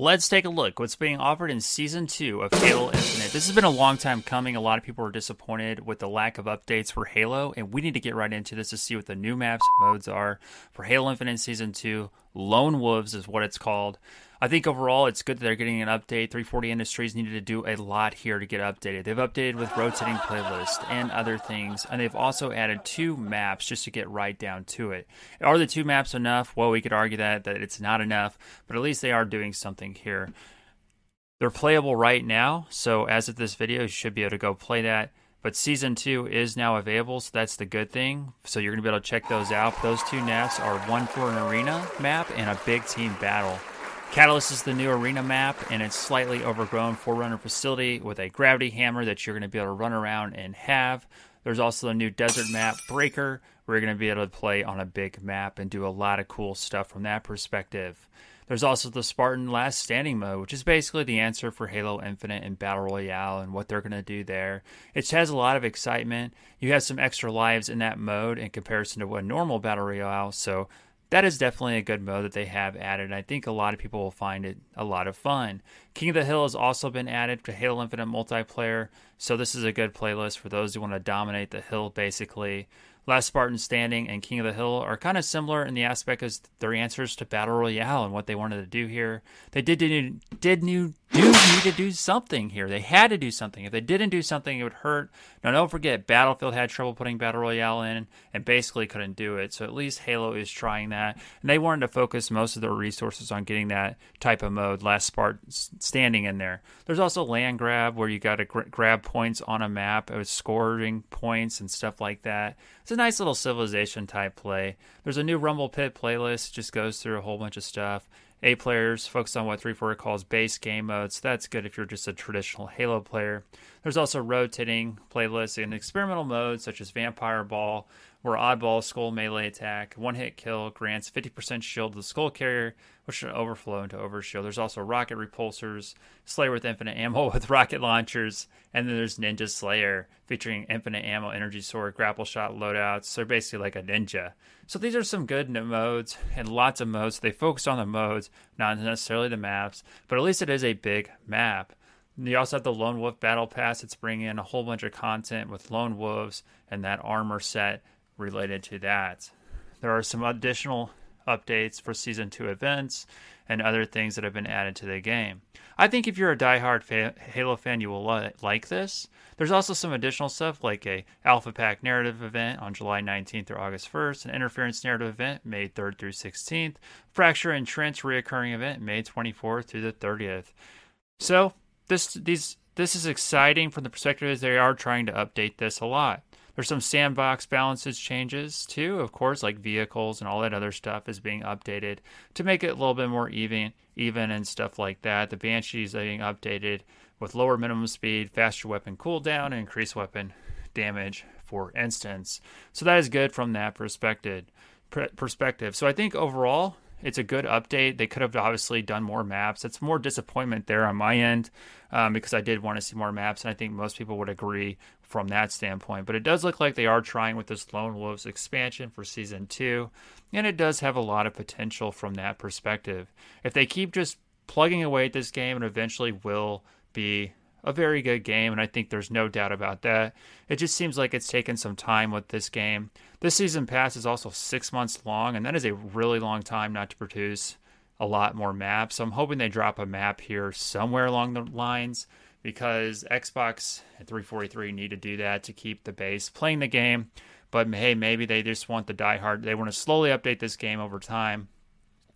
Let's take a look what's being offered in season two of Halo Infinite. This has been a long time coming. A lot of people are disappointed with the lack of updates for Halo, and we need to get right into this to see what the new maps modes are for Halo Infinite season two. Lone Wolves is what it's called. I think overall it's good that they're getting an update. 343 Industries needed to do a lot here to get updated. They've updated with rotating playlist and other things, and they've also added two maps just to get right down to it. Are the two maps enough? Well, we could argue that that it's not enough, but at least they are doing something here. They're playable right now, so as of this video, you should be able to go play that. But season two is now available, so that's the good thing. So you're gonna be able to check those out. Those two maps are one for an arena map and a big team battle. Catalyst is the new arena map, and it's slightly overgrown Forerunner facility with a gravity hammer that you're going to be able to run around and have. There's also a new desert map, Breaker, you're going to be able to play on a big map and do a lot of cool stuff from that perspective. There's also the Spartan Last Standing mode, which is basically the answer for Halo Infinite and Battle Royale and what they're going to do there. It has a lot of excitement. You have some extra lives in that mode in comparison to a normal Battle Royale, so that is definitely a good mode that they have added. I think a lot of people will find it a lot of fun. King of the Hill has also been added to Halo Infinite multiplayer, so this is a good playlist for those who want to dominate the hill basically. Last Spartan Standing and King of the Hill are kind of similar in the aspect as their answers to Battle Royale and what they wanted to do here. They did did, did new do need to do something here. They had to do something. If they didn't do something, it would hurt. Now, don't forget, Battlefield had trouble putting Battle Royale in and basically couldn't do it. So at least Halo is trying that. And they wanted to focus most of their resources on getting that type of mode, Last Spartan Standing in there. There's also Land Grab, where you got to gr- grab points on a map, with scoring points and stuff like that. A nice little civilization type play. There's a new Rumble Pit playlist, just goes through a whole bunch of stuff. Eight players focus on what 343 calls base game modes. that's good if you're just a traditional Halo player. There's also rotating playlists in experimental modes such as Vampire Ball, where oddball skull melee attack, one hit kill grants 50% shield to the skull carrier, which should overflow into overshield. There's also rocket repulsors, Slayer with infinite ammo with rocket launchers, and then there's Ninja Slayer featuring infinite ammo, energy sword, grapple shot loadouts. So basically like a ninja. So these are some good modes and lots of modes. They focus on the modes, not necessarily the maps, but at least it is a big map. You also have the Lone Wolf Battle Pass. It's bringing in a whole bunch of content with Lone Wolves and that armor set related to that. There are some additional updates for season 2 events and other things that have been added to the game. I think if you're a diehard fa- Halo fan, you will li- like this. There's also some additional stuff like a Alpha Pack narrative event on July 19th through August 1st, an Interference narrative event May 3rd through 16th, Fracture Entrenched reoccurring event May 24th through the 30th. So this these this is exciting from the perspective as they are trying to update this a lot. There's some sandbox balances changes too, of course, like vehicles and all that other stuff is being updated to make it a little bit more even, even and stuff like that. The Banshees are being updated with lower minimum speed, faster weapon cooldown, and increased weapon damage, for instance. So that is good from that perspective. Perspective. So I think overall, it's a good update. They could have obviously done more maps. It's more disappointment there on my end um, because I did want to see more maps, and I think most people would agree from that standpoint. But it does look like they are trying with this Lone Wolves expansion for season two, and it does have a lot of potential from that perspective. If they keep just plugging away at this game, it eventually will be a very good game, and I think there's no doubt about that. It just seems like it's taken some time with this game. This season pass is also six months long, and that is a really long time not to produce a lot more maps. So I'm hoping they drop a map here somewhere along the lines because Xbox and 343 need to do that to keep the base playing the game. But hey, maybe they just want the diehard. They want to slowly update this game over time,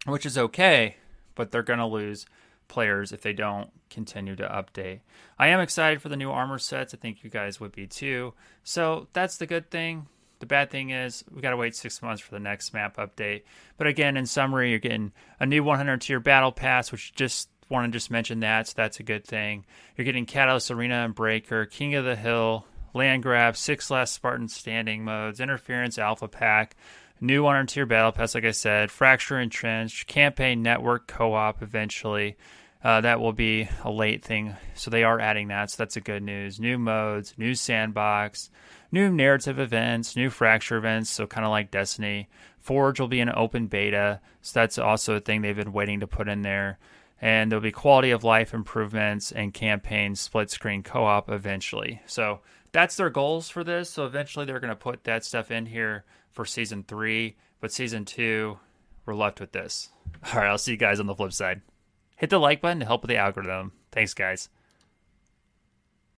which is okay, but they're going to lose players if they don't continue to update. I am excited for the new armor sets. I think you guys would be too. So that's the good thing. The bad thing is we got to wait six months for the next map update. But again, in summary, you're getting a new 100 tier battle pass, which just want to just mention that. So that's a good thing. You're getting Catalyst Arena and Breaker, King of the Hill, Land Grab, six last Spartan standing modes, Interference Alpha Pack, new 100 tier battle pass, like I said, Fracture Entrenched, Campaign Network Co op eventually. Uh, that will be a late thing. So they are adding that. So that's a good news. New modes, new sandbox, new narrative events, new fracture events. So kind of like Destiny. Forge will be an open beta. So that's also a thing they've been waiting to put in there. and there'll be quality of life improvements and campaign split screen co op eventually. So that's their goals for this. So eventually they're going to put that stuff in here for season three, but season two, we're left with this. All right, I'll see you guys on the flip side. Hit the like button to help with the algorithm. Thanks, guys.